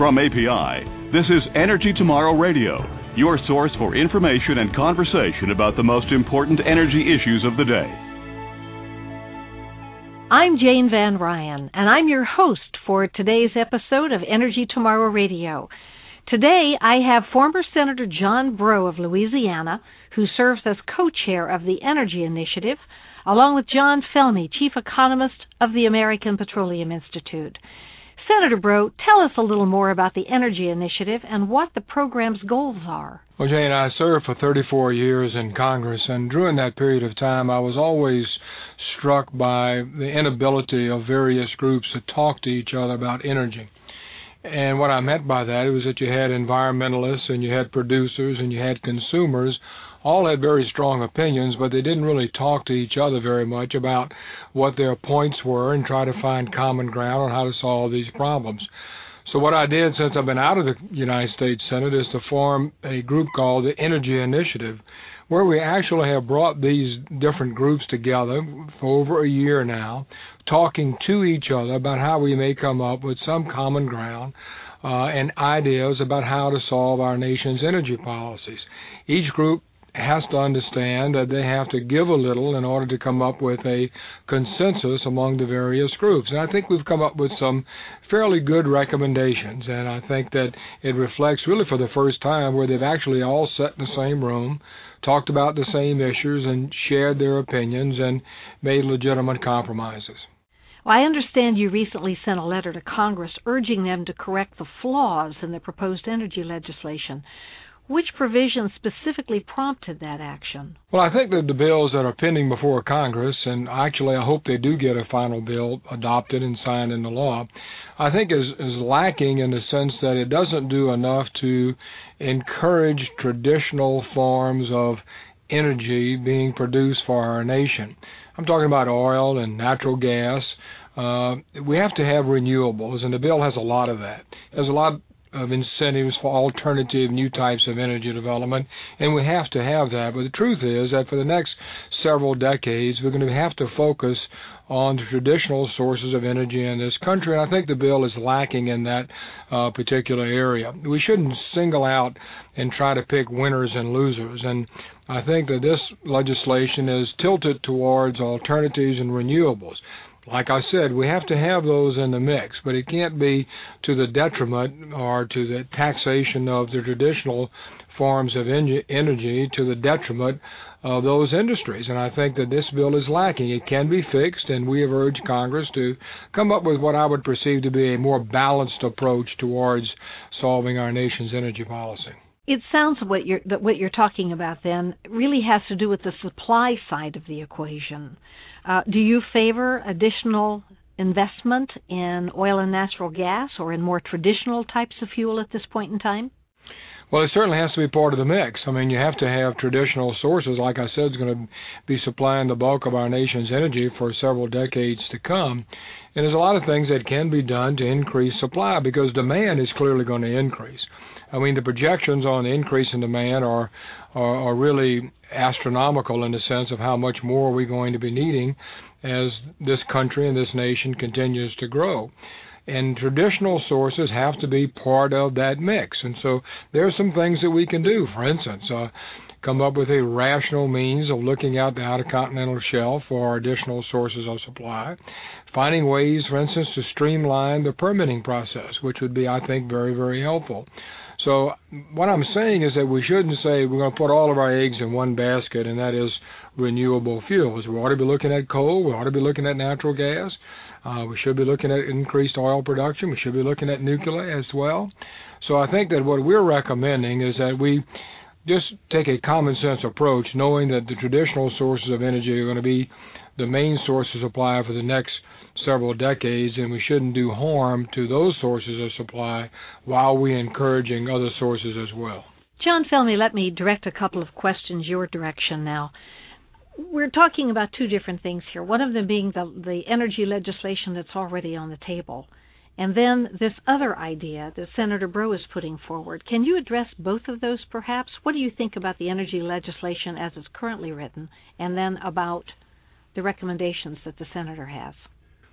From API, this is Energy Tomorrow Radio, your source for information and conversation about the most important energy issues of the day. I'm Jane Van Ryan, and I'm your host for today's episode of Energy Tomorrow Radio. Today, I have former Senator John Breaux of Louisiana, who serves as co chair of the Energy Initiative, along with John Felmy, chief economist of the American Petroleum Institute. Senator Breaux, tell us a little more about the Energy Initiative and what the program's goals are. Well, Jane, I served for 34 years in Congress, and during that period of time, I was always struck by the inability of various groups to talk to each other about energy. And what I meant by that was that you had environmentalists and you had producers and you had consumers all had very strong opinions, but they didn't really talk to each other very much about what their points were and try to find common ground on how to solve these problems. So what I did since I've been out of the United States Senate is to form a group called the Energy Initiative, where we actually have brought these different groups together for over a year now, talking to each other about how we may come up with some common ground uh, and ideas about how to solve our nation's energy policies. Each group has to understand that they have to give a little in order to come up with a consensus among the various groups. And I think we've come up with some fairly good recommendations, and I think that it reflects really for the first time where they've actually all sat in the same room, talked about the same issues, and shared their opinions and made legitimate compromises. Well, I understand you recently sent a letter to Congress urging them to correct the flaws in the proposed energy legislation. Which provision specifically prompted that action? Well, I think that the bills that are pending before Congress, and actually I hope they do get a final bill adopted and signed into law, I think is, is lacking in the sense that it doesn't do enough to encourage traditional forms of energy being produced for our nation. I'm talking about oil and natural gas. Uh, we have to have renewables, and the bill has a lot of that. There's a lot of incentives for alternative new types of energy development, and we have to have that. But the truth is that for the next several decades, we're going to have to focus on the traditional sources of energy in this country, and I think the bill is lacking in that uh, particular area. We shouldn't single out and try to pick winners and losers, and I think that this legislation is tilted towards alternatives and renewables like I said, we have to have those in the mix, but it can't be to the detriment or to the taxation of the traditional forms of energy to the detriment of those industries. And I think that this bill is lacking. It can be fixed, and we have urged Congress to come up with what I would perceive to be a more balanced approach towards solving our nation's energy policy. It sounds what you're that what you're talking about then really has to do with the supply side of the equation. Uh, do you favor additional investment in oil and natural gas or in more traditional types of fuel at this point in time? Well, it certainly has to be part of the mix. I mean, you have to have traditional sources, like I said, is going to be supplying the bulk of our nation's energy for several decades to come. And there's a lot of things that can be done to increase supply because demand is clearly going to increase. I mean, the projections on the increase in demand are, are, are really astronomical in the sense of how much more we're going to be needing as this country and this nation continues to grow. And traditional sources have to be part of that mix. And so there are some things that we can do. For instance, uh, come up with a rational means of looking out the outer continental shelf for additional sources of supply. Finding ways, for instance, to streamline the permitting process, which would be, I think, very, very helpful. So what I'm saying is that we shouldn't say we're going to put all of our eggs in one basket, and that is renewable fuels. We ought to be looking at coal. We ought to be looking at natural gas. Uh, we should be looking at increased oil production. We should be looking at nuclear as well. So I think that what we're recommending is that we just take a common sense approach, knowing that the traditional sources of energy are going to be the main source of supply for the next several decades, and we shouldn't do harm to those sources of supply while we're encouraging other sources as well. John Felmy, let me direct a couple of questions your direction now. We're talking about two different things here. One of them being the, the energy legislation that's already on the table, and then this other idea that Senator Breaux is putting forward. Can you address both of those perhaps? What do you think about the energy legislation as it's currently written, and then about the recommendations that the senator has?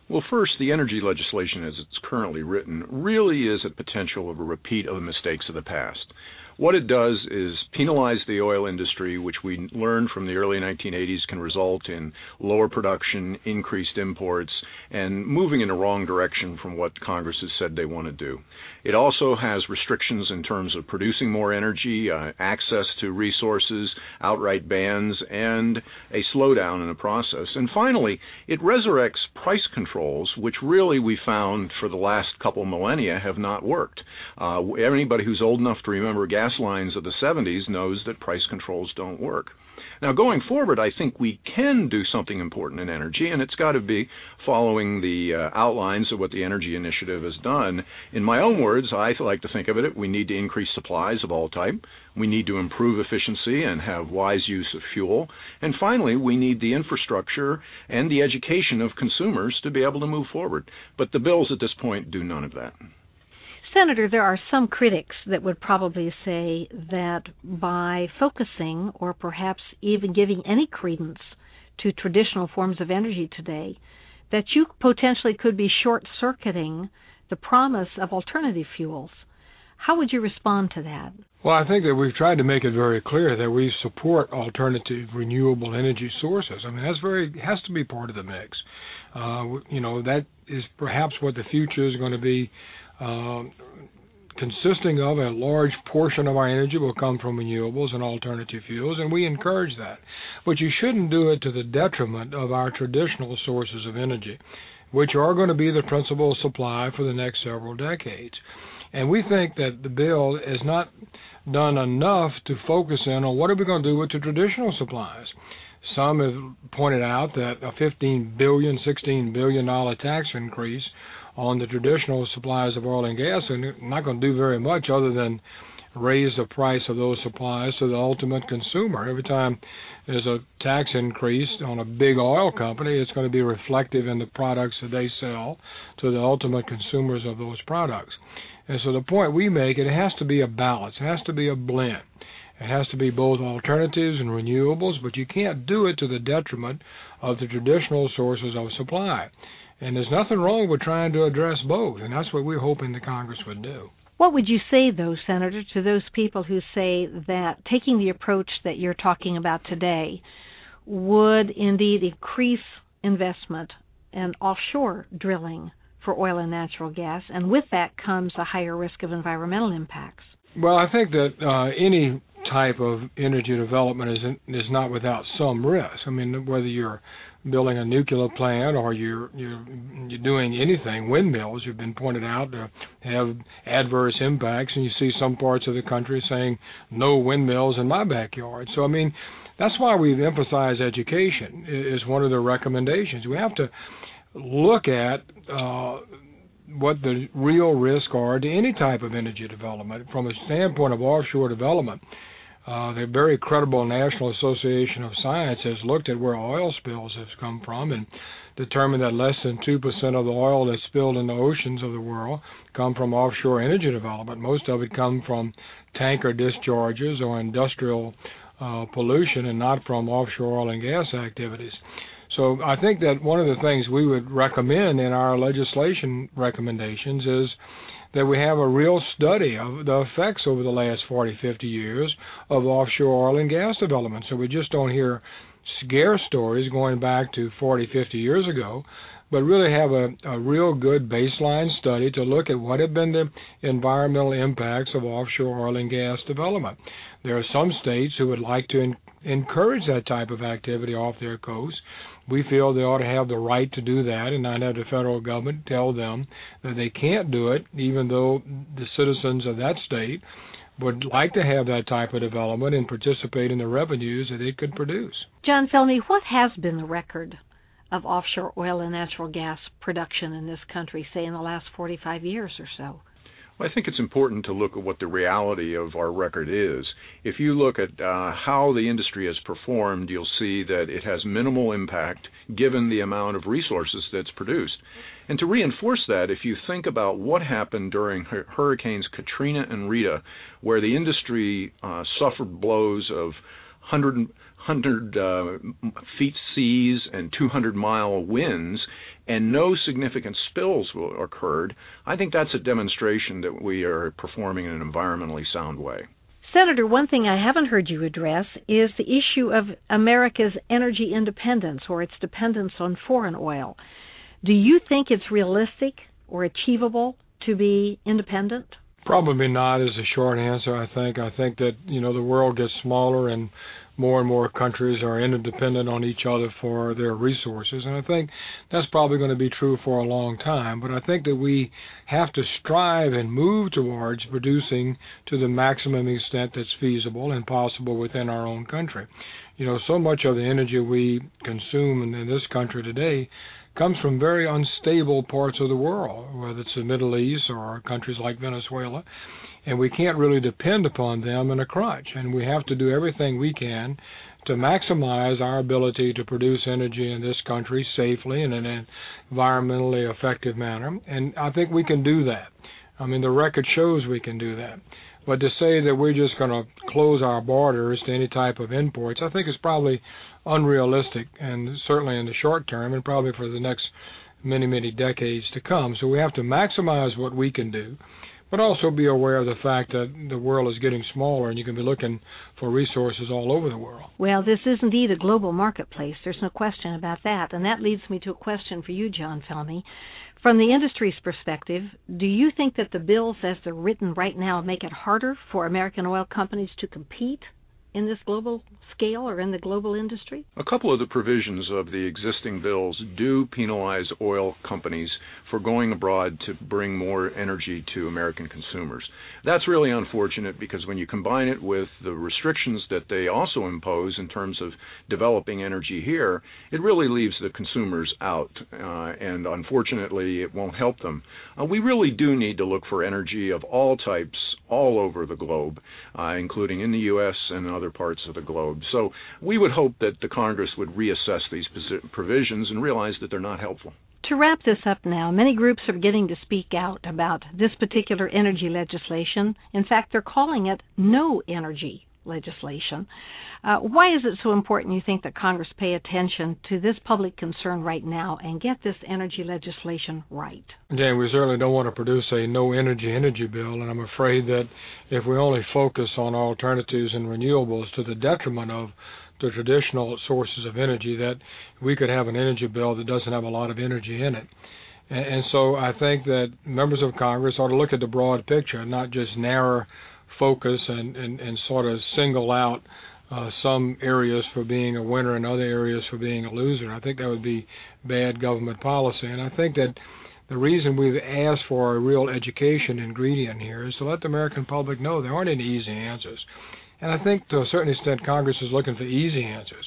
Well, first, the energy legislation as it's currently written really is a potential of a repeat of the mistakes of the past. What it does is penalize the oil industry, which we learned from the early 1980s can result in lower production, increased imports, and moving in the wrong direction from what Congress has said they want to do. It also has restrictions in terms of producing more energy, uh, access to resources, outright bans, and a slowdown in the process. And finally, it resurrects price controls, which really we found for the last couple millennia have not worked. Uh, anybody who's old enough to remember gas lines of the 70s knows that price controls don't work. Now, going forward, I think we can do something important in energy, and it's got to be following the uh, outlines of what the Energy Initiative has done. In my own words, I like to think of it we need to increase supplies of all type, we need to improve efficiency and have wise use of fuel, and finally, we need the infrastructure and the education of consumers to be able to move forward. But the bills at this point do none of that. Senator, there are some critics that would probably say that by focusing or perhaps even giving any credence to traditional forms of energy today, that you potentially could be short circuiting the promise of alternative fuels. How would you respond to that? Well, I think that we've tried to make it very clear that we support alternative renewable energy sources. I mean, that's very has to be part of the mix. Uh, you know, that is perhaps what the future is going to be uh, consisting of a large portion of our energy will come from renewables and alternative fuels, and we encourage that. But you shouldn't do it to the detriment of our traditional sources of energy, which are going to be the principal supply for the next several decades. And we think that the bill has not done enough to focus in on what are we going to do with the traditional supplies. Some have pointed out that a 15 billion, 16 billion dollar tax increase on the traditional supplies of oil and gas and not going to do very much other than raise the price of those supplies to the ultimate consumer. Every time there's a tax increase on a big oil company, it's going to be reflective in the products that they sell to the ultimate consumers of those products. And so the point we make, it has to be a balance. It has to be a blend. It has to be both alternatives and renewables, but you can't do it to the detriment of the traditional sources of supply. And there's nothing wrong with trying to address both, and that's what we're hoping the Congress would do. What would you say, though, Senator, to those people who say that taking the approach that you're talking about today would indeed increase investment in offshore drilling for oil and natural gas, and with that comes a higher risk of environmental impacts? Well, I think that uh, any type of energy development is is not without some risk. I mean, whether you're building a nuclear plant or you're you're you're doing anything windmills have been pointed out to have adverse impacts and you see some parts of the country saying no windmills in my backyard. So i mean that's why we've emphasized education is one of the recommendations. We have to look at uh, what the real risks are to any type of energy development from a standpoint of offshore development uh, the very credible National Association of Science has looked at where oil spills have come from and determined that less than 2% of the oil that's spilled in the oceans of the world come from offshore energy development. Most of it come from tanker discharges or industrial uh, pollution and not from offshore oil and gas activities. So I think that one of the things we would recommend in our legislation recommendations is that we have a real study of the effects over the last 40, 50 years of offshore oil and gas development. So we just don't hear scare stories going back to 40, 50 years ago, but really have a, a real good baseline study to look at what have been the environmental impacts of offshore oil and gas development. There are some states who would like to encourage that type of activity off their coast we feel they ought to have the right to do that and not have the federal government tell them that they can't do it, even though the citizens of that state would like to have that type of development and participate in the revenues that it could produce. John Felmy, what has been the record of offshore oil and natural gas production in this country, say in the last 45 years or so? Well, I think it's important to look at what the reality of our record is. If you look at uh, how the industry has performed, you'll see that it has minimal impact given the amount of resources that's produced. And to reinforce that, if you think about what happened during hurricanes Katrina and Rita, where the industry uh, suffered blows of 100, 100 uh, feet seas and 200 mile winds, and no significant spills occurred, I think that's a demonstration that we are performing in an environmentally sound way. Senator, one thing I haven't heard you address is the issue of America's energy independence or its dependence on foreign oil. Do you think it's realistic or achievable to be independent? Probably not is a short answer, I think. I think that, you know, the world gets smaller and more and more countries are interdependent on each other for their resources. And I think that's probably going to be true for a long time. But I think that we have to strive and move towards producing to the maximum extent that's feasible and possible within our own country. You know, so much of the energy we consume in, this country today comes from very unstable parts of the world, whether it's the Middle East or countries like Venezuela and we can't really depend upon them in a crunch. And we have to do everything we can to maximize our ability to produce energy in this country safely and in an environmentally effective manner. And I think we can do that. I mean, the record shows we can do that. But to say that we're just going to close our borders to any type of imports, I think is probably unrealistic, and certainly in the short term, and probably for the next many, many decades to come. So we have to maximize what we can do but also be aware of the fact that the world is getting smaller and you can be looking for resources all over the world. Well, this is indeed a global marketplace. There's no question about that. And that leads me to a question for you, John Felmy. From the industry's perspective, do you think that the bills as they're written right now make it harder for American oil companies to compete in this global scale or in the global industry? A couple of the provisions of the existing bills do penalize oil companies for going abroad to bring more energy to American consumers. That's really unfortunate because when you combine it with the restrictions that they also impose in terms of developing energy here, it really leaves the consumers out, uh, and unfortunately, it won't help them. Uh, we really do need to look for energy of all types all over the globe, uh, including in the U.S. and other parts of the globe. So we would hope that the Congress would reassess these provisions and realize that they're not helpful. To wrap this up now, many groups are beginning to speak out about this particular energy legislation. In fact, they're calling it no energy legislation. Uh, why is it so important, you think, that Congress pay attention to this public concern right now and get this energy legislation right? Dan, we certainly don't want to produce a no energy energy bill, and I'm afraid that if we only focus on alternatives and renewables to the detriment of the traditional sources of energy, that we could have an energy bill that doesn't have a lot of energy in it. And, and so I think that members of Congress ought to look at the broad picture, not just narrow focus and, and, and sort of single out uh, some areas for being a winner and other areas for being a loser. I think that would be bad government policy. And I think that the reason we've asked for a real education ingredient here is to let the American public know there aren't any easy answers. And I think to a certain extent Congress is looking for easy answers.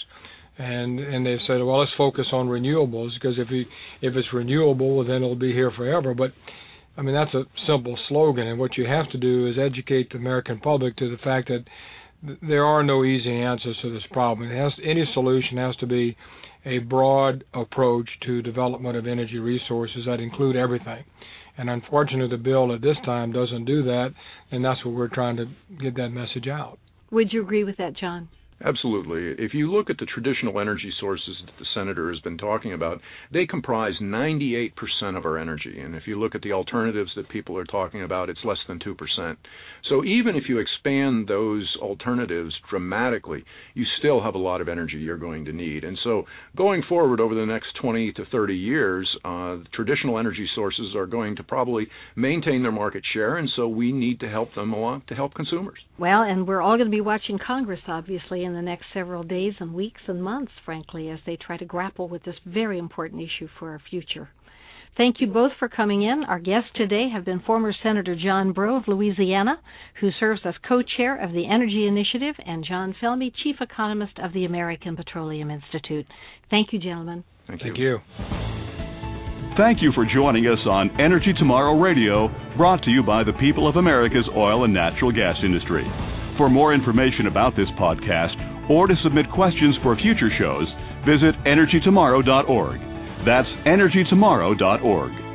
And and they've said, well, let's focus on renewables because if we if it's renewable, then it'll be here forever. But I mean that's a simple slogan, and what you have to do is educate the American public to the fact that there are no easy answers to this problem. Has any solution has to be a broad approach to development of energy resources that include everything. And unfortunately, the bill at this time doesn't do that, and that's what we're trying to get that message out. Would you agree with that, John? Absolutely. If you look at the traditional energy sources that the senator has been talking about, they comprise 98% of our energy. And if you look at the alternatives that people are talking about, it's less than 2%. So even if you expand those alternatives dramatically, you still have a lot of energy you're going to need. And so going forward over the next 20 to 30 years, uh, traditional energy sources are going to probably maintain their market share. And so we need to help them along to help consumers. Well, and we're all going to be watching Congress, obviously, in the next several days and weeks and months, frankly, as they try to grapple with this very important issue for our future. Thank you both for coming in. Our guests today have been former Senator John Breaux of Louisiana, who serves as co chair of the Energy Initiative, and John Felmy, chief economist of the American Petroleum Institute. Thank you, gentlemen. Thank you. Thank you. Thank you for joining us on Energy Tomorrow Radio, brought to you by the people of America's oil and natural gas industry. For more information about this podcast or to submit questions for future shows, visit energytomorrow.org. That's energytomorrow.org.